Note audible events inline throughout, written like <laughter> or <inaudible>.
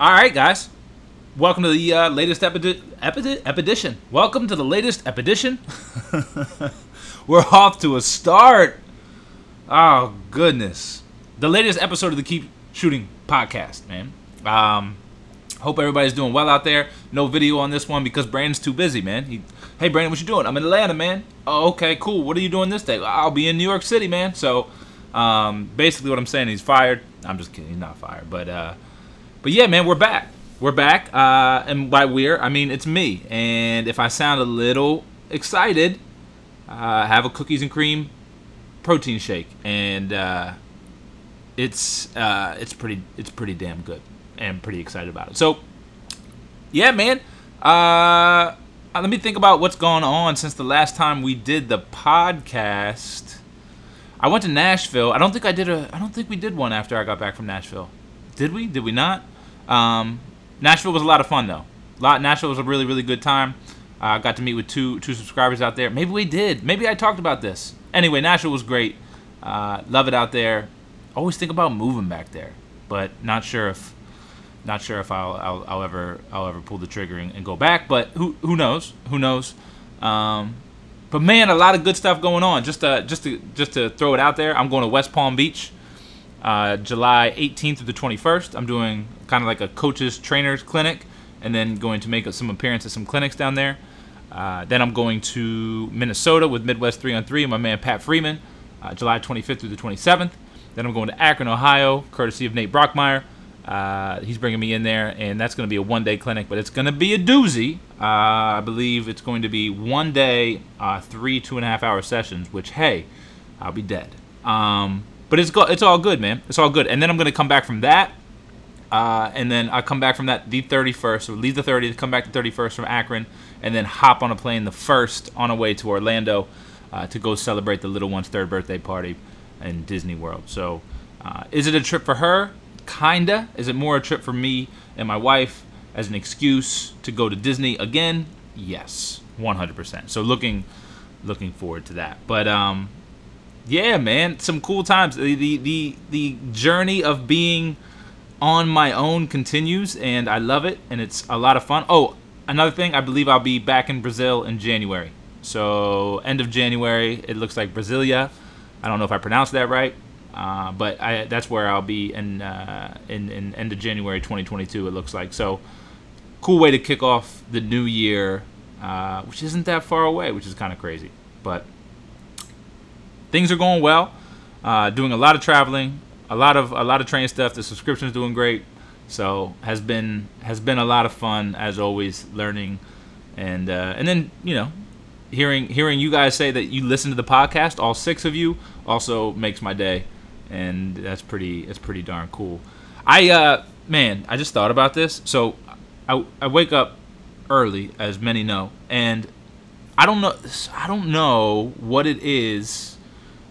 All right, guys. Welcome to the uh, latest epidi- epidi- epedition. Welcome to the latest epedition. <laughs> We're off to a start. Oh goodness, the latest episode of the Keep Shooting podcast, man. Um, hope everybody's doing well out there. No video on this one because Brandon's too busy, man. He, hey Brandon, what you doing? I'm in Atlanta, man. Oh, okay, cool. What are you doing this day? I'll be in New York City, man. So, um, basically, what I'm saying, he's fired. I'm just kidding. He's not fired, but uh, but yeah, man, we're back. We're back. Uh, and by we're, I mean it's me. And if I sound a little excited, uh, have a cookies and cream protein shake, and uh, it's uh, it's pretty it's pretty damn good, and I'm pretty excited about it. So, yeah, man. Uh, let me think about what's gone on since the last time we did the podcast. I went to Nashville. I don't think I did a. I don't think we did one after I got back from Nashville. Did we? Did we not? Um, Nashville was a lot of fun though. Lot Nashville was a really really good time. I uh, got to meet with two two subscribers out there. Maybe we did. Maybe I talked about this. Anyway, Nashville was great. Uh, love it out there. Always think about moving back there, but not sure if not sure if I'll I'll, I'll ever I'll ever pull the trigger and, and, go back. But who who knows? Who knows? Um, but man, a lot of good stuff going on. Just to just to just to throw it out there, I'm going to West Palm Beach, uh, July 18th through the 21st. I'm doing kind of like a coaches trainers clinic, and then going to make some appearances some clinics down there. Uh, then I'm going to Minnesota with Midwest 3 on 3 my man Pat Freeman, uh, July 25th through the 27th. Then I'm going to Akron, Ohio, courtesy of Nate Brockmeyer. Uh, he's bringing me in there, and that's going to be a one day clinic, but it's going to be a doozy. Uh, I believe it's going to be one day, uh, three two and a half hour sessions, which, hey, I'll be dead. Um, but it's, go- it's all good, man. It's all good. And then I'm going to come back from that. Uh, and then I come back from that the 31st, so leave the 30th, come back the 31st from Akron, and then hop on a plane the first on a way to Orlando uh, to go celebrate the little one's third birthday party in Disney World. So, uh, is it a trip for her? Kinda. Is it more a trip for me and my wife as an excuse to go to Disney again? Yes, 100%. So looking, looking forward to that. But um, yeah, man, some cool times. The the the, the journey of being on my own continues, and I love it, and it's a lot of fun. Oh, another thing, I believe I'll be back in Brazil in January. So end of January, it looks like Brasilia. I don't know if I pronounced that right, uh, but I, that's where I'll be in, uh, in in end of January 2022. It looks like so. Cool way to kick off the new year, uh, which isn't that far away, which is kind of crazy. But things are going well. Uh, doing a lot of traveling, a lot of a lot of train stuff. The subscription's doing great. So has been has been a lot of fun as always learning, and uh, and then you know hearing hearing you guys say that you listen to the podcast, all six of you, also makes my day, and that's pretty it's pretty darn cool. I uh man, I just thought about this. So I I wake up early, as many know, and I don't know I don't know what it is.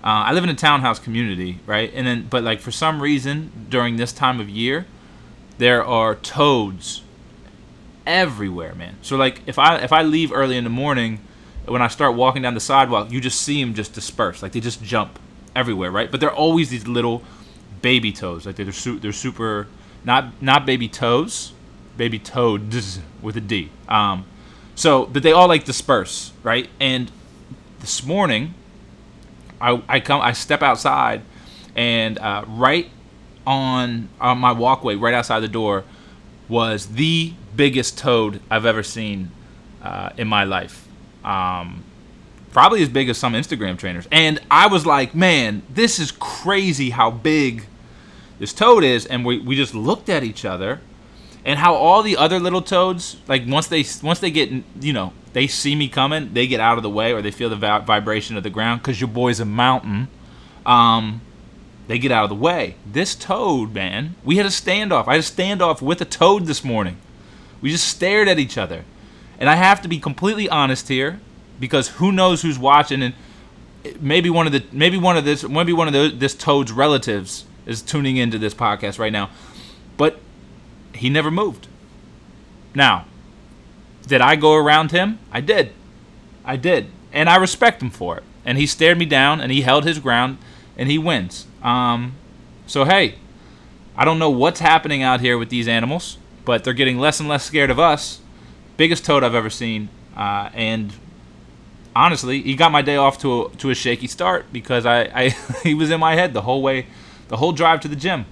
Uh, I live in a townhouse community, right? And then, but like for some reason during this time of year, there are toads everywhere, man. So like if I if I leave early in the morning, when I start walking down the sidewalk, you just see them just disperse, like they just jump everywhere, right? But they're always these little baby toads, like they're su- they're super not not baby toes, baby toads with a D. Um, so but they all like disperse, right? And this morning, I I come I step outside, and uh, right on on my walkway, right outside the door, was the biggest toad I've ever seen uh, in my life. Um, probably as big as some Instagram trainers. And I was like, man, this is crazy how big this toad is. And we, we just looked at each other and how all the other little toads, like once they once they get, you know, they see me coming, they get out of the way or they feel the va- vibration of the ground because your boy's a mountain. Um, they get out of the way. This toad, man, we had a standoff. I had a standoff with a toad this morning. We just stared at each other. And I have to be completely honest here because who knows who's watching and maybe one of the maybe one of this maybe one of the, this toad's relatives is tuning into this podcast right now. But he never moved. Now, did I go around him? I did. I did. And I respect him for it. And he stared me down and he held his ground and he wins. Um, so hey, I don't know what's happening out here with these animals, but they're getting less and less scared of us. Biggest toad I've ever seen, uh, and honestly, he got my day off to a, to a shaky start because I, I <laughs> he was in my head the whole way, the whole drive to the gym,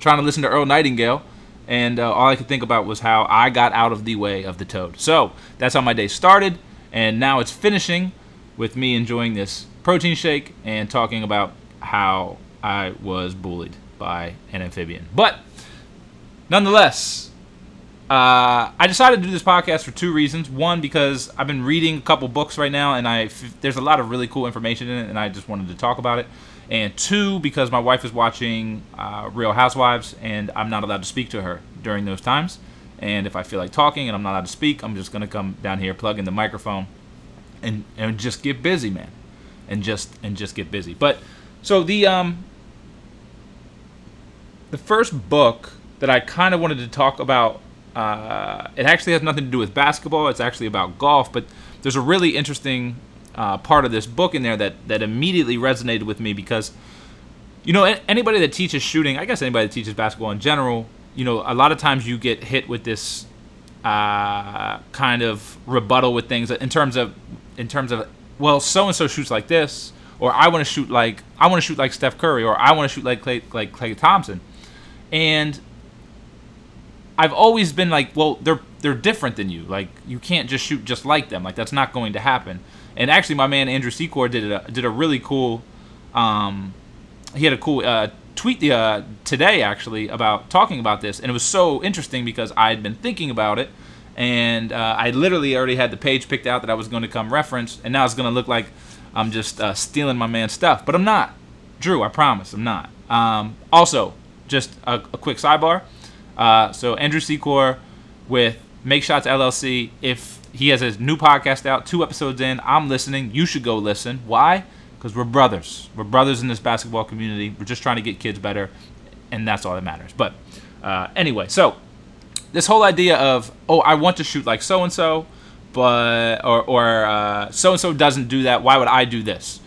trying to listen to Earl Nightingale, and uh, all I could think about was how I got out of the way of the toad. So that's how my day started, and now it's finishing with me enjoying this protein shake and talking about how I was bullied by an amphibian. But nonetheless, uh, I decided to do this podcast for two reasons. One, because I've been reading a couple books right now, and I there's a lot of really cool information in it, and I just wanted to talk about it. And two, because my wife is watching uh, Real Housewives, and I'm not allowed to speak to her during those times. And if I feel like talking and I'm not allowed to speak, I'm just gonna come down here, plug in the microphone, and and just get busy, man, and just and just get busy. But so the um the first book that I kind of wanted to talk about uh, it actually has nothing to do with basketball. It's actually about golf. But there's a really interesting uh, part of this book in there that that immediately resonated with me because, you know, anybody that teaches shooting, I guess anybody that teaches basketball in general, you know, a lot of times you get hit with this uh, kind of rebuttal with things in terms of in terms of well, so and so shoots like this, or I want to shoot like I want to shoot like Steph Curry, or I want to shoot like Klay, like Klay Thompson, and I've always been like, well, they're they're different than you. Like you can't just shoot just like them. Like that's not going to happen. And actually, my man Andrew Secor did a did a really cool. Um, he had a cool uh, tweet the, uh, today actually about talking about this, and it was so interesting because I had been thinking about it, and uh, I literally already had the page picked out that I was going to come reference, and now it's going to look like I'm just uh, stealing my man's stuff, but I'm not. Drew, I promise, I'm not. Um, also, just a, a quick sidebar. Uh, so Andrew Secor with Make Shots LLC. If he has his new podcast out, two episodes in, I'm listening. You should go listen. Why? Because we're brothers. We're brothers in this basketball community. We're just trying to get kids better, and that's all that matters. But uh, anyway, so this whole idea of oh, I want to shoot like so and so, but or or so and so doesn't do that. Why would I do this?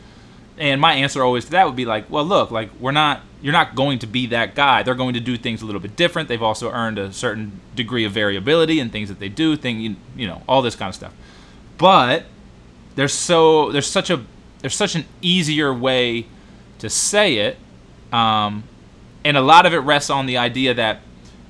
And my answer always to that would be like, well, look, like we're not you're not going to be that guy. They're going to do things a little bit different. They've also earned a certain degree of variability in things that they do, thing you, know, all this kind of stuff. But there's so there's such a there's such an easier way to say it, um, and a lot of it rests on the idea that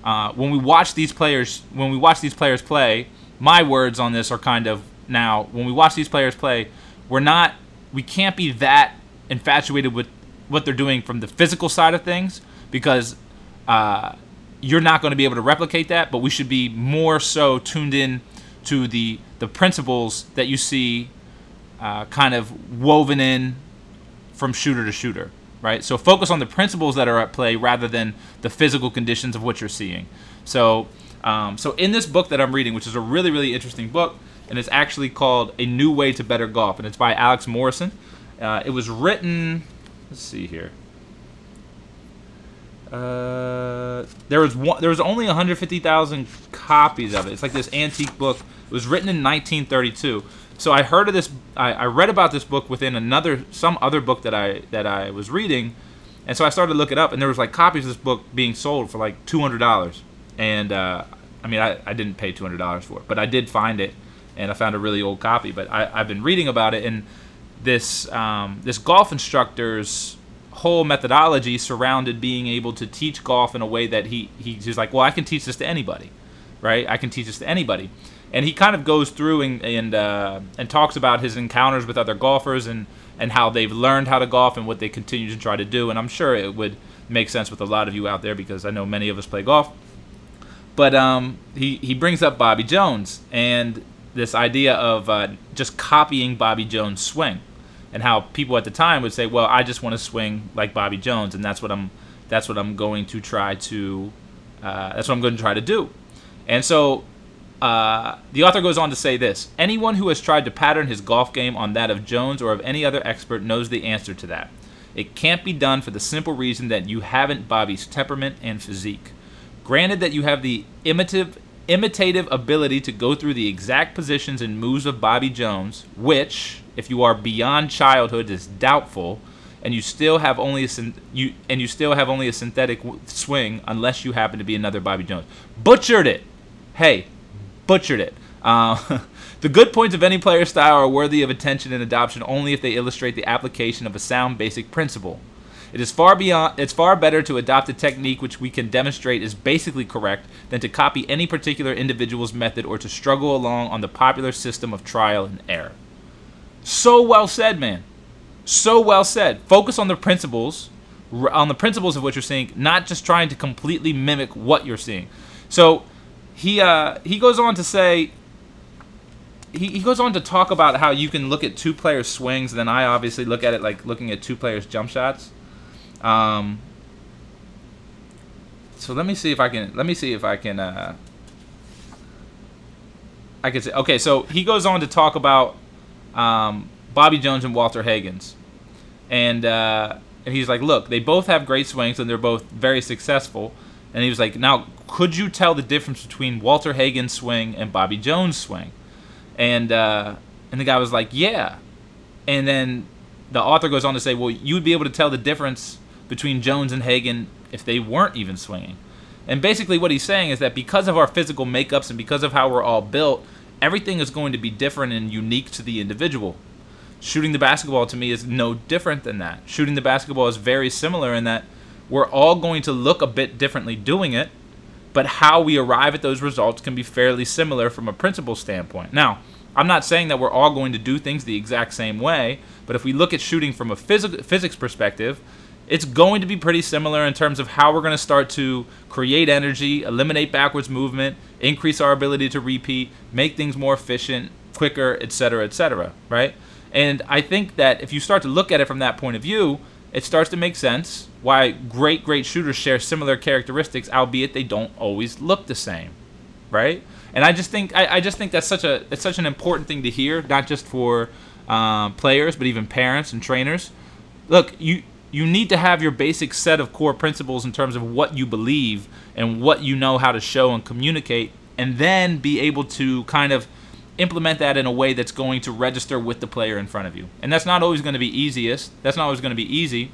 uh, when we watch these players when we watch these players play, my words on this are kind of now when we watch these players play, we're not we can't be that infatuated with what they're doing from the physical side of things because uh, you're not going to be able to replicate that. But we should be more so tuned in to the the principles that you see uh, kind of woven in from shooter to shooter, right? So focus on the principles that are at play rather than the physical conditions of what you're seeing. So, um, so in this book that I'm reading, which is a really really interesting book, and it's actually called A New Way to Better Golf, and it's by Alex Morrison. Uh, it was written Let's see here. Uh, there was one. There was only 150,000 copies of it. It's like this antique book. It was written in 1932. So I heard of this. I, I read about this book within another some other book that I that I was reading, and so I started to look it up. And there was like copies of this book being sold for like two hundred dollars. And uh, I mean, I, I didn't pay two hundred dollars for it, but I did find it, and I found a really old copy. But I, I've been reading about it, and this um, this golf instructor's whole methodology surrounded being able to teach golf in a way that he he's like, well, I can teach this to anybody, right? I can teach this to anybody, and he kind of goes through and and uh, and talks about his encounters with other golfers and and how they've learned how to golf and what they continue to try to do. And I'm sure it would make sense with a lot of you out there because I know many of us play golf. But um, he he brings up Bobby Jones and this idea of uh, just copying Bobby Jones' swing and how people at the time would say, "Well, I just want to swing like Bobby Jones, and that's what I'm that's what I'm going to try to uh, that's what I'm going to try to do." And so uh, the author goes on to say this: Anyone who has tried to pattern his golf game on that of Jones or of any other expert knows the answer to that. It can't be done for the simple reason that you haven't Bobby's temperament and physique. Granted that you have the imitative imitative ability to go through the exact positions and moves of Bobby Jones, which if you are beyond childhood is doubtful, and you still have only a you and you still have only a synthetic swing unless you happen to be another Bobby Jones. Butchered it. Hey, butchered it. Uh, <laughs> the good points of any player style are worthy of attention and adoption only if they illustrate the application of a sound basic principle. It is far beyond it's far better to adopt a technique which we can demonstrate is basically correct than to copy any particular individual's method or to struggle along on the popular system of trial and error. So well said, man. So well said. Focus on the principles on the principles of what you're seeing, not just trying to completely mimic what you're seeing. So he uh, he goes on to say he, he goes on to talk about how you can look at two players' swings, and then I obviously look at it like looking at two players' jump shots. Um, so let me see if I can let me see if I can uh, I can say okay. So he goes on to talk about um, Bobby Jones and Walter Hagen's, and uh, and he's like, look, they both have great swings and they're both very successful. And he was like, now could you tell the difference between Walter Hagen's swing and Bobby Jones' swing? And uh, and the guy was like, yeah. And then the author goes on to say, well, you would be able to tell the difference between Jones and Hagen if they weren't even swinging. And basically, what he's saying is that because of our physical makeups and because of how we're all built, everything is going to be different and unique to the individual. Shooting the basketball to me is no different than that. Shooting the basketball is very similar in that we're all going to look a bit differently doing it, but how we arrive at those results can be fairly similar from a principle standpoint. Now, I'm not saying that we're all going to do things the exact same way, but if we look at shooting from a phys- physics perspective, it's going to be pretty similar in terms of how we're going to start to create energy, eliminate backwards movement, increase our ability to repeat, make things more efficient, quicker, etc., etc., right? And I think that if you start to look at it from that point of view, it starts to make sense why great, great shooters share similar characteristics, albeit they don't always look the same, right? And I just think I, I just think that's such a it's such an important thing to hear, not just for um, players, but even parents and trainers. Look, you you need to have your basic set of core principles in terms of what you believe and what you know how to show and communicate, and then be able to kind of implement that in a way that's going to register with the player in front of you. And that's not always going to be easiest. That's not always going to be easy.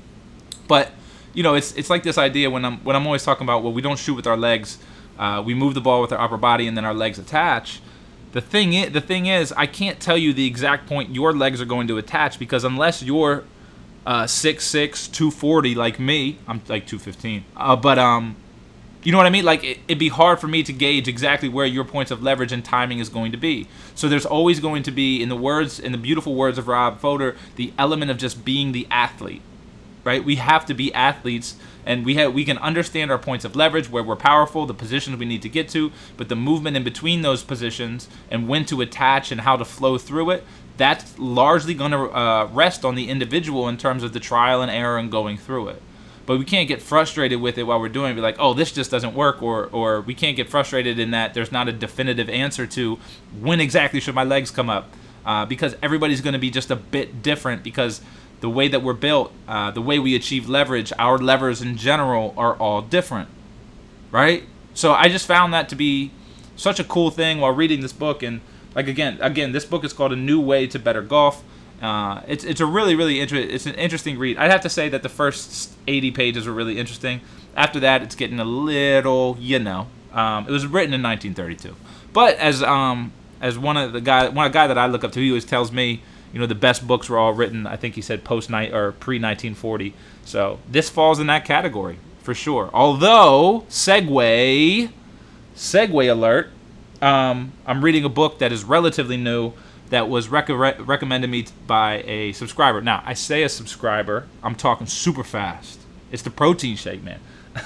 But you know, it's it's like this idea when I'm when I'm always talking about well, we don't shoot with our legs. Uh, we move the ball with our upper body and then our legs attach. The thing is, the thing is, I can't tell you the exact point your legs are going to attach because unless you're uh, 6'6", 240 like me, I'm like 215. Uh, but um, you know what I mean? Like it, would be hard for me to gauge exactly where your points of leverage and timing is going to be. So there's always going to be, in the words, in the beautiful words of Rob Fodor, the element of just being the athlete, right? We have to be athletes and we have we can understand our points of leverage where we're powerful the positions we need to get to but the movement in between those positions and when to attach and how to flow through it that's largely going to uh, rest on the individual in terms of the trial and error and going through it but we can't get frustrated with it while we're doing it be like oh this just doesn't work or or we can't get frustrated in that there's not a definitive answer to when exactly should my legs come up uh, because everybody's going to be just a bit different because the way that we're built, uh, the way we achieve leverage, our levers in general are all different, right? So I just found that to be such a cool thing while reading this book. And like again, again, this book is called A New Way to Better Golf. Uh, it's it's a really really interesting it's an interesting read. I'd have to say that the first 80 pages were really interesting. After that, it's getting a little you know. Um, it was written in 1932, but as um as one of the guy one guy that I look up to, he always tells me you know the best books were all written. I think he said post night or pre 1940. So this falls in that category for sure. Although segue, segue alert. Um, I'm reading a book that is relatively new that was rec- recommended me by a subscriber. Now I say a subscriber. I'm talking super fast. It's the protein shake, man.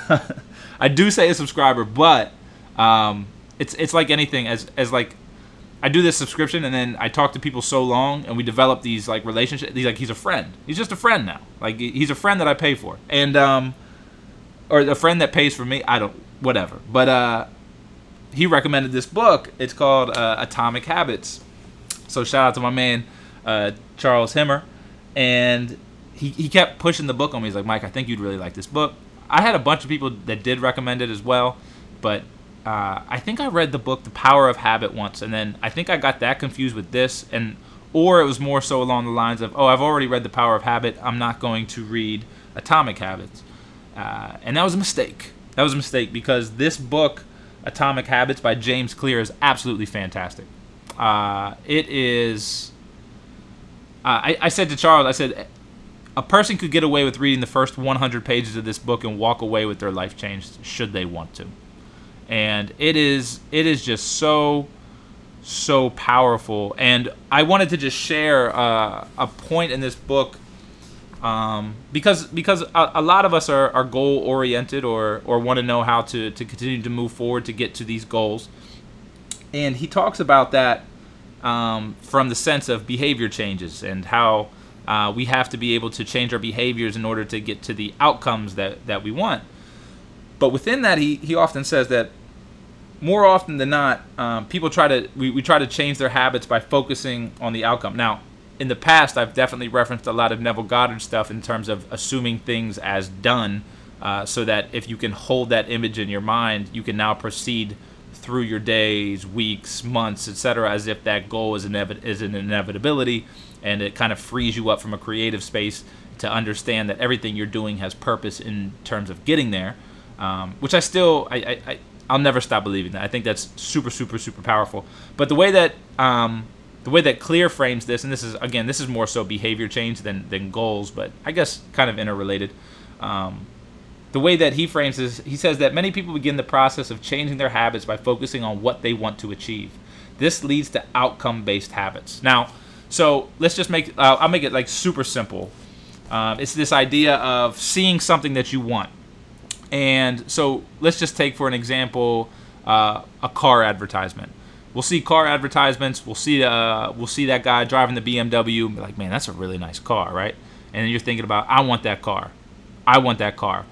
<laughs> I do say a subscriber, but um, it's it's like anything as as like I do this subscription and then I talk to people so long and we develop these like relationships. He's like he's a friend. He's just a friend now. Like he's a friend that I pay for, and um, or a friend that pays for me. I don't whatever. But uh, he recommended this book. It's called uh, Atomic Habits. So shout out to my man uh, Charles Himmer, and he he kept pushing the book on me. He's like Mike, I think you'd really like this book. I had a bunch of people that did recommend it as well, but uh, I think I read the book The Power of Habit once, and then I think I got that confused with this. And or it was more so along the lines of, oh, I've already read The Power of Habit. I'm not going to read Atomic Habits. Uh, and that was a mistake. That was a mistake because this book, Atomic Habits by James Clear, is absolutely fantastic. Uh, it is. Uh, I, I said to Charles, I said, a person could get away with reading the first 100 pages of this book and walk away with their life changed should they want to. And it is it is just so so powerful. And I wanted to just share uh, a point in this book um, because because a, a, lot of us are, are goal oriented or or want to know how to to continue to move forward to get to these goals. And he talks about that um, from the sense of behavior changes and how uh, we have to be able to change our behaviors in order to get to the outcomes that, that we want. But within that, he, he often says that more often than not, um, people try to we, we try to change their habits by focusing on the outcome. Now, in the past, I've definitely referenced a lot of Neville Goddard stuff in terms of assuming things as done, uh, so that if you can hold that image in your mind, you can now proceed through your days, weeks, months, etc., as if that goal is, inevi- is an inevitability, and it kind of frees you up from a creative space to understand that everything you're doing has purpose in terms of getting there. Um, which I still, I, I, I'll never stop believing that. I think that's super, super, super powerful. But the way that um, the way that Clear frames this, and this is again, this is more so behavior change than than goals, but I guess kind of interrelated. Um, the way that he frames this, he says that many people begin the process of changing their habits by focusing on what they want to achieve. This leads to outcome-based habits. Now, so let's just make uh, I'll make it like super simple. Um, it's this idea of seeing something that you want. And so let's just take for an example uh, a car advertisement. We'll see car advertisements. We'll see uh, we'll see that guy driving the BMW. be like, man, that's a really nice car, right? And then you're thinking about, I want that car. I want that car.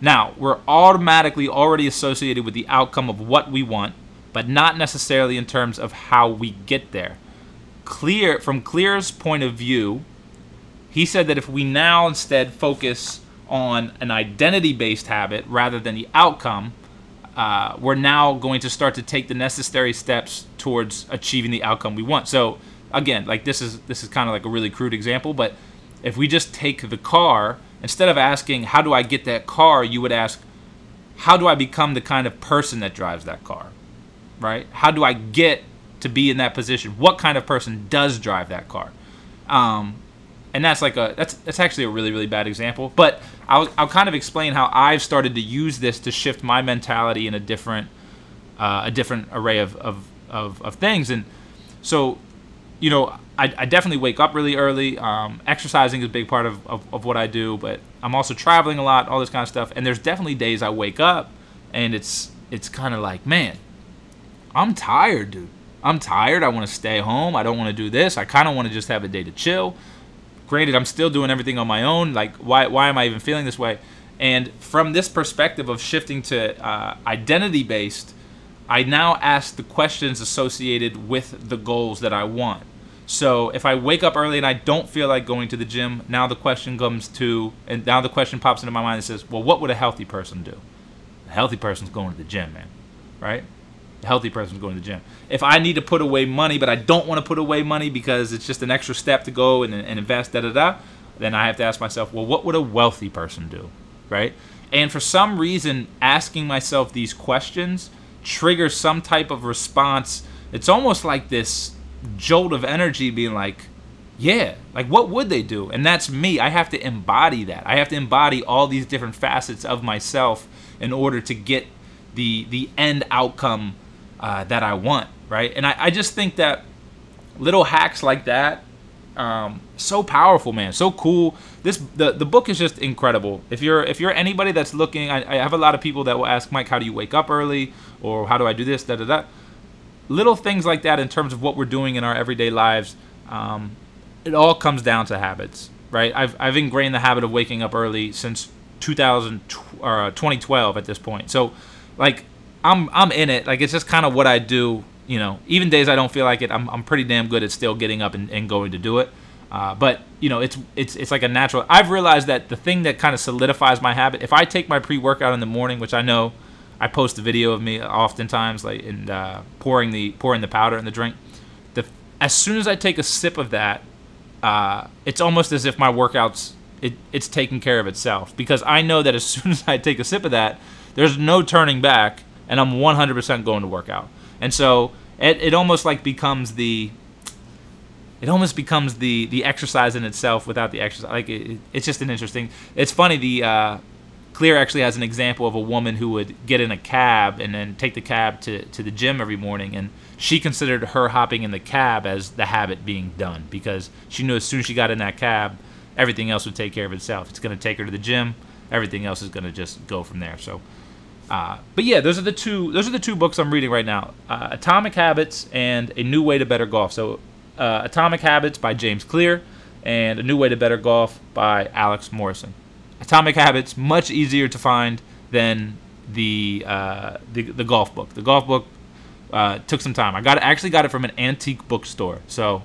Now we're automatically already associated with the outcome of what we want, but not necessarily in terms of how we get there. Clear from Clear's point of view, he said that if we now instead focus on an identity based habit rather than the outcome, uh, we're now going to start to take the necessary steps towards achieving the outcome we want. So again, like this is this is kind of like a really crude example, but if we just take the car instead of asking how do I get that car, you would ask how do I become the kind of person that drives that car, right? How do I get to be in that position? What kind of person does drive that car? Um, and that's like a that's that's actually a really really bad example but I'll, I'll kind of explain how I've started to use this to shift my mentality in a different uh, a different array of, of, of, of, things. And so you know I, I definitely wake up really early. Um, exercising is a big part of, of, of what I do but I'm also traveling a lot all this kind of stuff. And there's definitely days I wake up and it's it's kind of like man I'm tired dude. I'm tired. I want to stay home. I don't want to do this. I kind of want to just have a day to chill granted i'm still doing everything on my own like why, why am i even feeling this way? And from this perspective of shifting to uh, identity based i now ask the questions associated with the goals that i want. So if i wake up early and i don't feel like going to the gym now the question comes to and now the question pops into my mind and says well what would a healthy person do? A healthy person's going to the gym man right healthy person going to the gym. If I need to put away money, but I don't want to put away money because it's just an extra step to go and, and invest, da da da, then I have to ask myself, well, what would a wealthy person do, right? And for some reason, asking myself these questions triggers some type of response. It's almost like this jolt of energy being like, yeah, like what would they do? And that's me. I have to embody that. I have to embody all these different facets of myself in order to get the the end outcome uh, that I want, right? And I, I just think that little hacks like that, um, so powerful, man, so cool. This the the book is just incredible. If you're if you're anybody that's looking, I, I have a lot of people that will ask Mike, how do you wake up early, or how do I do this, da da da. Little things like that in terms of what we're doing in our everyday lives. Um, it all comes down to habits, right? I've I've ingrained the habit of waking up early since 2000 or 2012 at this point. So, like I'm I'm in it. Like it's just kind of what I do. You know, even days I don't feel like it, I'm I'm pretty damn good at still getting up and, and going to do it. Uh, but you know, it's it's it's like a natural. I've realized that the thing that kind of solidifies my habit, if I take my pre-workout in the morning, which I know I post a video of me oftentimes, like in uh, pouring the pouring the powder in the drink. The as soon as I take a sip of that, uh, it's almost as if my workouts it, it's taking care of itself because I know that as <laughs> soon as I take a sip of that, there's no turning back, and I'm 100% going to work out. And so it, it almost like becomes the it almost becomes the the exercise in itself without the exercise. Like it, it's just an interesting. It's funny. The uh, Clear actually has an example of a woman who would get in a cab and then take the cab to to the gym every morning, and she considered her hopping in the cab as the habit being done because she knew as soon as she got in that cab, everything else would take care of itself. It's going to take her to the gym. Everything else is going to just go from there. So. Uh, but yeah, those are the two. Those are the two books I'm reading right now: uh, Atomic Habits and A New Way to Better Golf. So uh, Atomic Habits by James Clear, and A New Way to Better Golf by Alex Morrison. Atomic Habits much easier to find than the uh, the, the golf book. The golf book uh, took some time. I got it, actually got it from an antique bookstore. So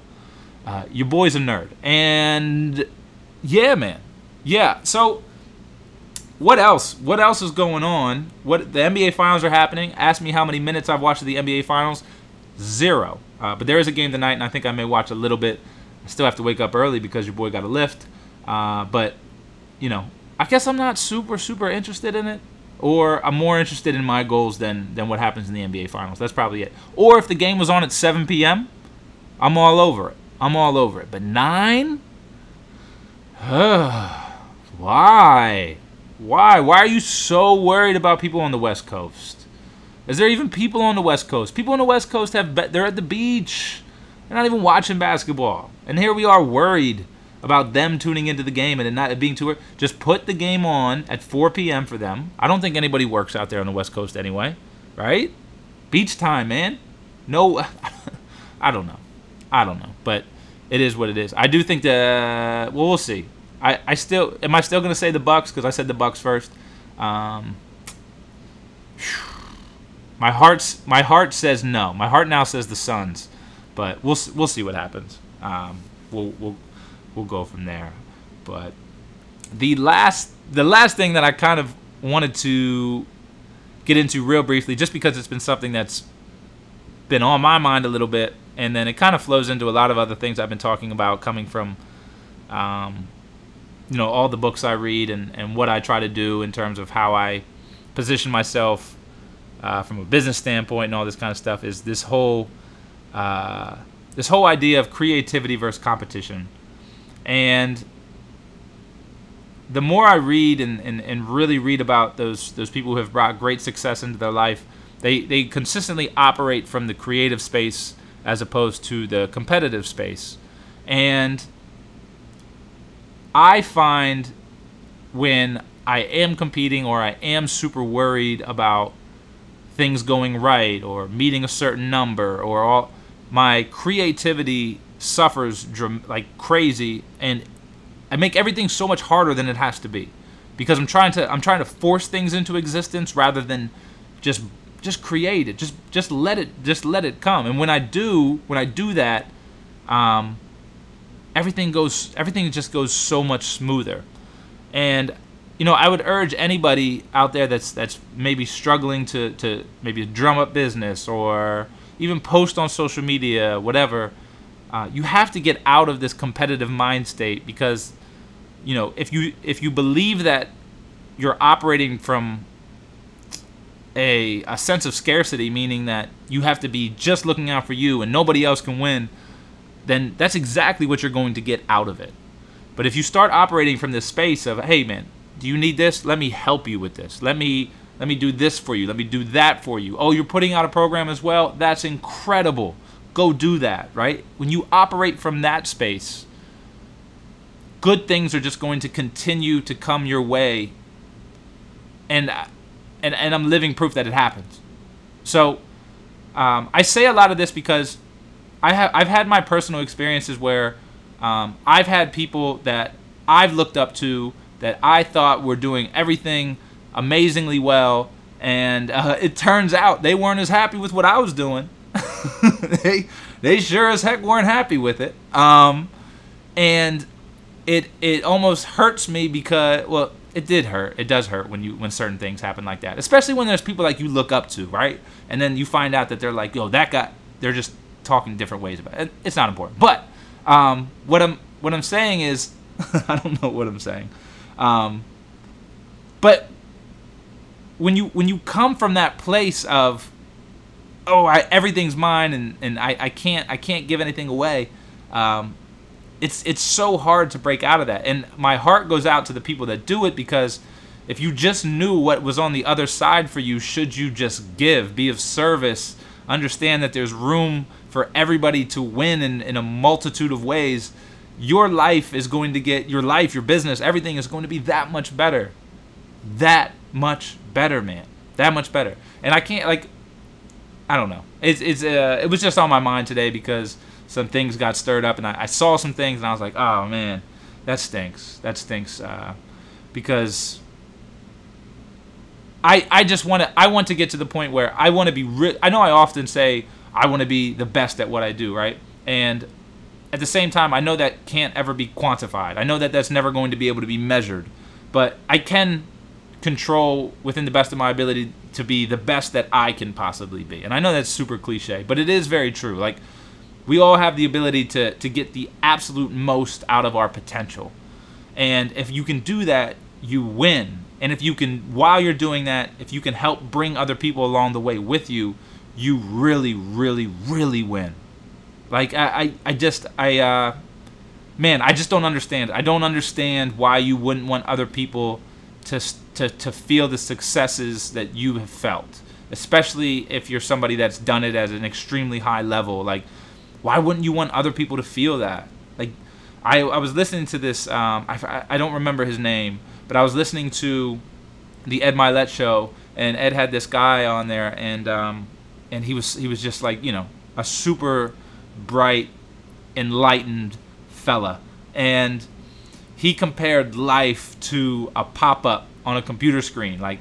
uh, your boy's a nerd, and yeah, man, yeah. So what else? What else is going on? What the NBA Finals are happening? Ask me how many minutes I've watched the NBA Finals. Zero. Uh, but there is a game tonight, and I think I may watch a little bit. I still have to wake up early because your boy got a lift. Uh, but, you know, I guess I'm not super, super interested in it. Or I'm more interested in my goals than, than what happens in the NBA Finals. That's probably it. Or if the game was on at 7 p.m., I'm all over it. I'm all over it. But 9? <sighs> Why? Why? Why are you so worried about people on the West Coast? Is there even people on the West Coast? People on the West Coast have be- they're at the beach. They're not even watching basketball. And here we are worried about them tuning into the game and it not being too just put the game on at 4 p.m. for them. I don't think anybody works out there on the West Coast anyway, right? Beach time, man. No <laughs> I don't know. I don't know, but it is what it is. I do think that well, we'll see. I, I still am I still gonna say the Bucks because I said the Bucks first. Um, <sighs> my heart's my heart says no. My heart now says the Suns, but we'll we'll see what happens. Um, we'll we'll we'll go from there. But the last the last thing that I kind of wanted to get into real briefly, just because it's been something that's been on my mind a little bit, and then it kind of flows into a lot of other things I've been talking about, coming from, um, you know, all the books I read and and what I try to do in terms of how I position myself uh, from a business standpoint and all this kind of stuff is this whole uh, this whole idea of creativity versus competition. And the more I read and, and, and really read about those those people who have brought great success into their life, they, they consistently operate from the creative space as opposed to the competitive space. And I find when I am competing or I am super worried about things going right or meeting a certain number or all my creativity suffers dram- like crazy and I make everything so much harder than it has to be because I'm trying to I'm trying to force things into existence rather than just just create it just just let it just let it come. And when I do when I do that um, everything goes everything just goes so much smoother and you know, I would urge anybody out there that's that's maybe struggling to to maybe drum up business or even post on social media, whatever. Uh, you have to get out of this competitive mind state because, you know, if you if you believe that you're operating from a a sense of scarcity, meaning that you have to be just looking out for you and nobody else can win, then that's exactly what you're going to get out of it. But if you start operating from this space of, hey man, do you need this? Let me help you with this. Let me let me do this for you. Let me do that for you. Oh, you're putting out a program as well? That's incredible. Go do that, right? When you operate from that space, good things are just going to continue to come your way. And and and I'm living proof that it happens. So, um, I say a lot of this because I have I've had my personal experiences where um, I've had people that I've looked up to that I thought were doing everything amazingly well, and uh, <laughs> it turns out they weren't as happy with what I was doing. <laughs> they they sure as heck weren't happy with it. Um, and it it almost hurts me because well it did hurt it does hurt when you when certain things happen like that especially when there's people like you look up to right and then you find out that they're like yo that guy they're just talking different ways about it. It's not important. But um, what I'm what I'm saying is, <laughs> I don't know what I'm saying. Um, but when you when you come from that place of oh I, everything's mine and, and I, I can't I can't give anything away um, it's it's so hard to break out of that and my heart goes out to the people that do it because if you just knew what was on the other side for you should you just give be of service understand that there's room for everybody to win in, in a multitude of ways your life is going to get your life your business everything is going to be that much better that much better man that much better and i can't like I don't know. It's it's uh, it was just on my mind today because some things got stirred up and I, I saw some things and I was like, oh man, that stinks. That stinks uh, because I I just want to I want to get to the point where I want to be. Ri- I know I often say I want to be the best at what I do, right? And at the same time, I know that can't ever be quantified. I know that that's never going to be able to be measured, but I can control within the best of my ability to be the best that I can possibly be. And I know that's super cliche, but it is very true. Like we all have the ability to to get the absolute most out of our potential. And if you can do that, you win. And if you can while you're doing that, if you can help bring other people along the way with you, you really really really win. Like I I, I just I uh man, I just don't understand. I don't understand why you wouldn't want other people to to to feel the successes that you have felt, especially if you're somebody that's done it at an extremely high level. Like, why wouldn't you want other people to feel that? Like, I I was listening to this. Um, I I don't remember his name, but I was listening to the Ed Mylett show, and Ed had this guy on there, and um, and he was he was just like you know a super bright, enlightened fella, and he compared life to a pop-up on a computer screen. Like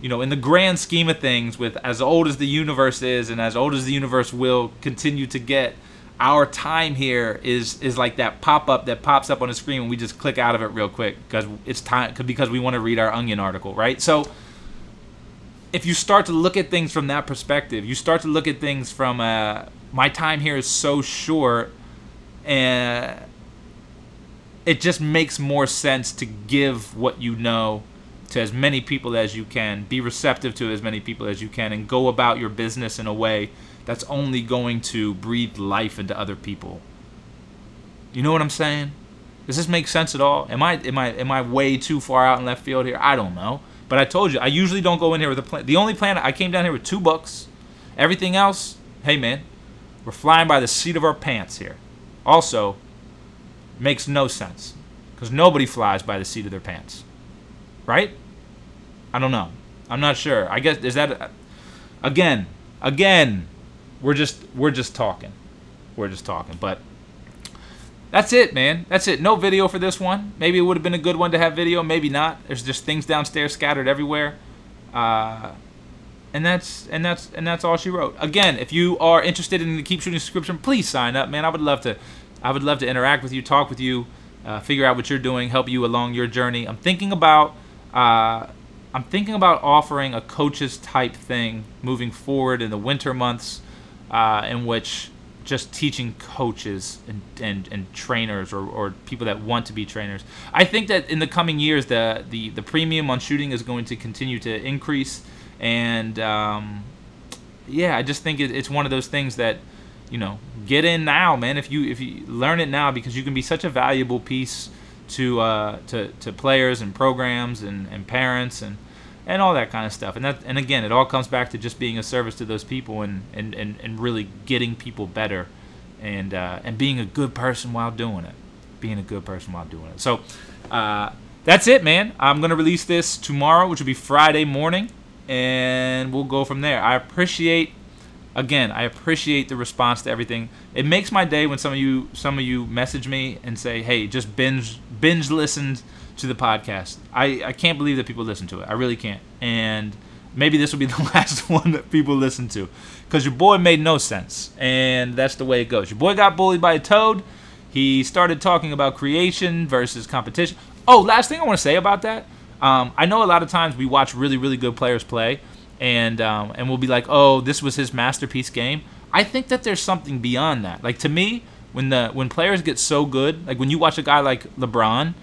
you know in the grand scheme of things with as old as the universe is and as old as the universe will continue to get our time here is is like that pop-up that pops up on the screen and we just click out of it real quick because it's time because we want to read our onion article right? So if you start to look at things from that perspective you start to look at things from uh, my time here is so short and it just makes more sense to give what you know to as many people as you can, be receptive to as many people as you can, and go about your business in a way that's only going to breathe life into other people. You know what I'm saying? Does this make sense at all? Am I am I am I way too far out in left field here? I don't know. But I told you, I usually don't go in here with a plan. The only plan I came down here with two books. Everything else, hey man, we're flying by the seat of our pants here. Also, makes no sense because nobody flies by the seat of their pants, right? I don't know. I'm not sure. I guess is that again, again, we're just we're just talking, we're just talking. But that's it, man. That's it. No video for this one. Maybe it would have been a good one to have video. Maybe not. There's just things downstairs scattered everywhere. Uh, and that's and that's and that's all she wrote. Again, if you are interested in the Keep Shooting subscription, please sign up, man. I would love to I would love to interact with you, talk with you, uh, figure out what you're doing, help you along your journey. I'm thinking about uh, I'm thinking about offering a coaches type thing moving forward in the winter months, uh, in which just teaching coaches and, and, and trainers or, or people that want to be trainers. I think that in the coming years, the, the, the premium on shooting is going to continue to increase. And um, yeah, I just think it, it's one of those things that you know, get in now, man. If you if you learn it now, because you can be such a valuable piece to uh, to to players and programs and, and parents and and all that kind of stuff. And that and again, it all comes back to just being a service to those people and and, and, and really getting people better and uh, and being a good person while doing it. Being a good person while doing it. So uh, that's it, man. I'm gonna release this tomorrow, which will be Friday morning, and we'll go from there. I appreciate again, I appreciate the response to everything. It makes my day when some of you some of you message me and say, "Hey, just binge binge listened to the podcast." I I can't believe that people listen to it. I really can't. And maybe this will be <laughs> the last one that people listen to cuz your boy made no sense. And that's the way it goes. Your boy got bullied by a toad. He started talking about creation versus competition. Oh, last thing I want to say about that. Um, I know a lot of times we watch really, really good players play, and um, and we'll be like, oh, this was his masterpiece game. I think that there's something beyond that. Like to me, when the when players get so good, like when you watch a guy like LeBron,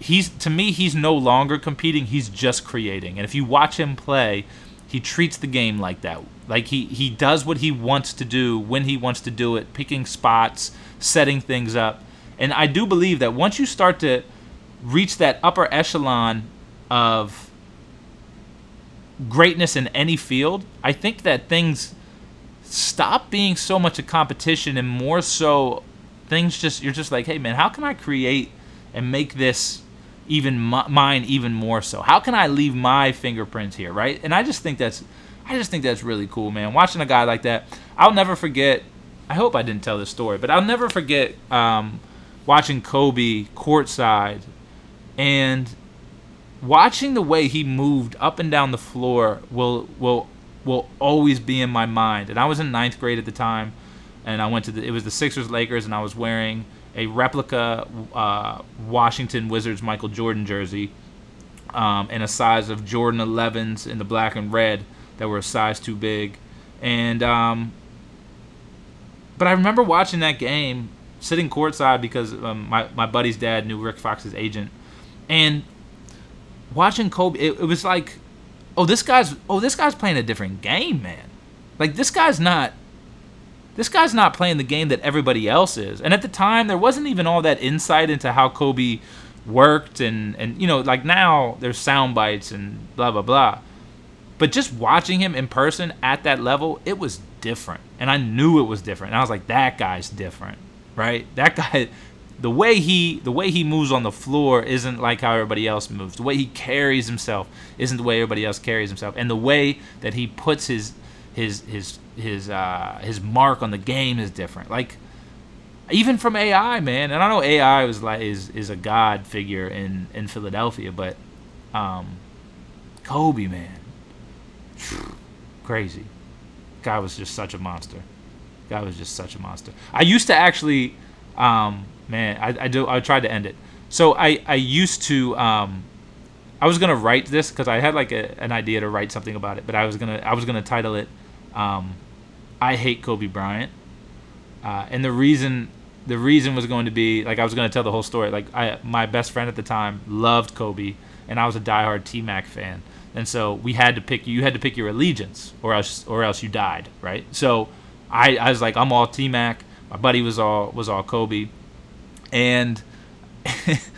he's to me he's no longer competing, he's just creating. And if you watch him play, he treats the game like that. Like he he does what he wants to do when he wants to do it, picking spots, setting things up. And I do believe that once you start to reach that upper echelon of greatness in any field, I think that things stop being so much a competition and more so things just you're just like, hey man, how can I create and make this even mine even more so? How can I leave my fingerprints here, right? And I just think that's I just think that's really cool, man. Watching a guy like that, I'll never forget. I hope I didn't tell this story, but I'll never forget um, watching Kobe courtside and watching the way he moved up and down the floor will will will always be in my mind. And I was in ninth grade at the time, and I went to the it was the Sixers Lakers, and I was wearing a replica uh, Washington Wizards Michael Jordan jersey, um, in a size of Jordan 11s in the black and red that were a size too big, and um, but I remember watching that game sitting courtside because um, my my buddy's dad knew Rick Fox's agent, and watching Kobe, it, it was like, oh, this guy's oh, this guy's playing a different game, man. Like this guy's not this guy's not playing the game that everybody else is. And at the time, there wasn't even all that insight into how Kobe worked, and and you know, like now there's sound bites and blah blah blah. But just watching him in person at that level, it was different, and I knew it was different. And I was like, that guy's different, right? That guy, the way he the way he moves on the floor isn't like how everybody else moves. The way he carries himself isn't the way everybody else carries himself, and the way that he puts his his his his uh, his mark on the game is different. Like even from AI, man. And I know AI was like is is a god figure in in Philadelphia, but um, Kobe, man, <sighs> crazy. Guy was just such a monster. Guy was just such a monster. I used to actually, um, man, I, I do. I tried to end it. So I I used to. Um, I was gonna write this because I had like a, an idea to write something about it, but I was gonna I was gonna title it um, "I Hate Kobe Bryant," uh, and the reason the reason was going to be like I was going to tell the whole story. Like I my best friend at the time loved Kobe, and I was a diehard T Mac fan, and so we had to pick you had to pick your allegiance or else or else you died, right? So I, I was like I'm all T Mac. My buddy was all was all Kobe, and <laughs>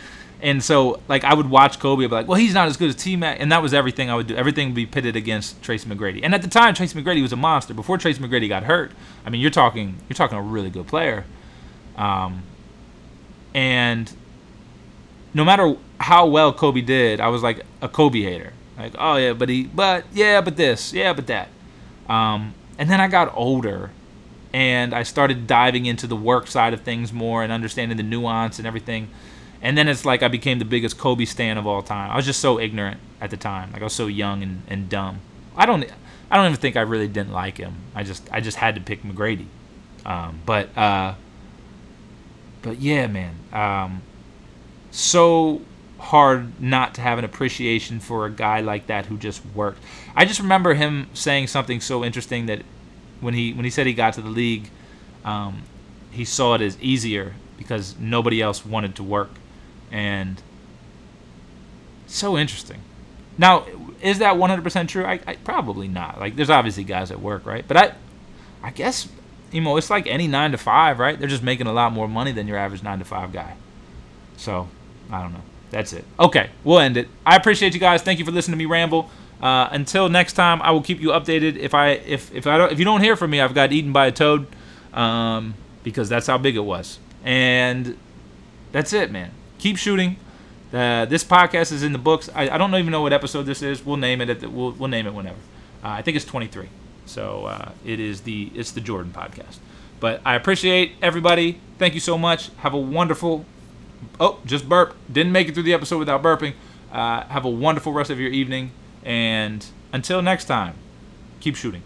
and so like I would watch Kobe, I'd be like, well, he's not as good as T Mac, and that was everything I would do. Everything would be pitted against Tracy McGrady, and at the time, Tracy McGrady was a monster. Before Tracy McGrady got hurt, I mean, you're talking you're talking a really good player, um, and no matter how well Kobe did, I was like a Kobe hater. Like, oh yeah, but he, but yeah, but this, yeah, but that. Um, and then I got older, and I started diving into the work side of things more and understanding the nuance and everything. And then it's like I became the biggest Kobe stan of all time. I was just so ignorant at the time. Like I was so young and, and dumb. I don't I don't even think I really didn't like him. I just I just had to pick McGrady. Um, but uh, but yeah, man. Um, so hard not to have an appreciation for a guy like that who just worked. I just remember him saying something so interesting that when he when he said he got to the league, um, he saw it as easier because nobody else wanted to work, and so interesting. Now, is that 100% true? I, I, probably not. Like, there's obviously guys at work, right? But I, I guess you know, it's like any nine to five, right? They're just making a lot more money than your average nine to five guy. So, I don't know. That's it. Okay, we'll end it. I appreciate you guys. Thank you for listening to me ramble. Uh, until next time, I will keep you updated. If I if if I don't if you don't hear from me, I've got eaten by a toad, um, because that's how big it was. And that's it, man. Keep shooting. Uh, this podcast is in the books. I, I don't even know what episode this is. We'll name it. The, we'll we'll name it whenever. Uh, I think it's 23. So uh, it is the it's the Jordan podcast. But I appreciate everybody. Thank you so much. Have a wonderful. Oh, just burp. Didn't make it through the episode without burping. Uh, have a wonderful rest of your evening. And until next time, keep shooting.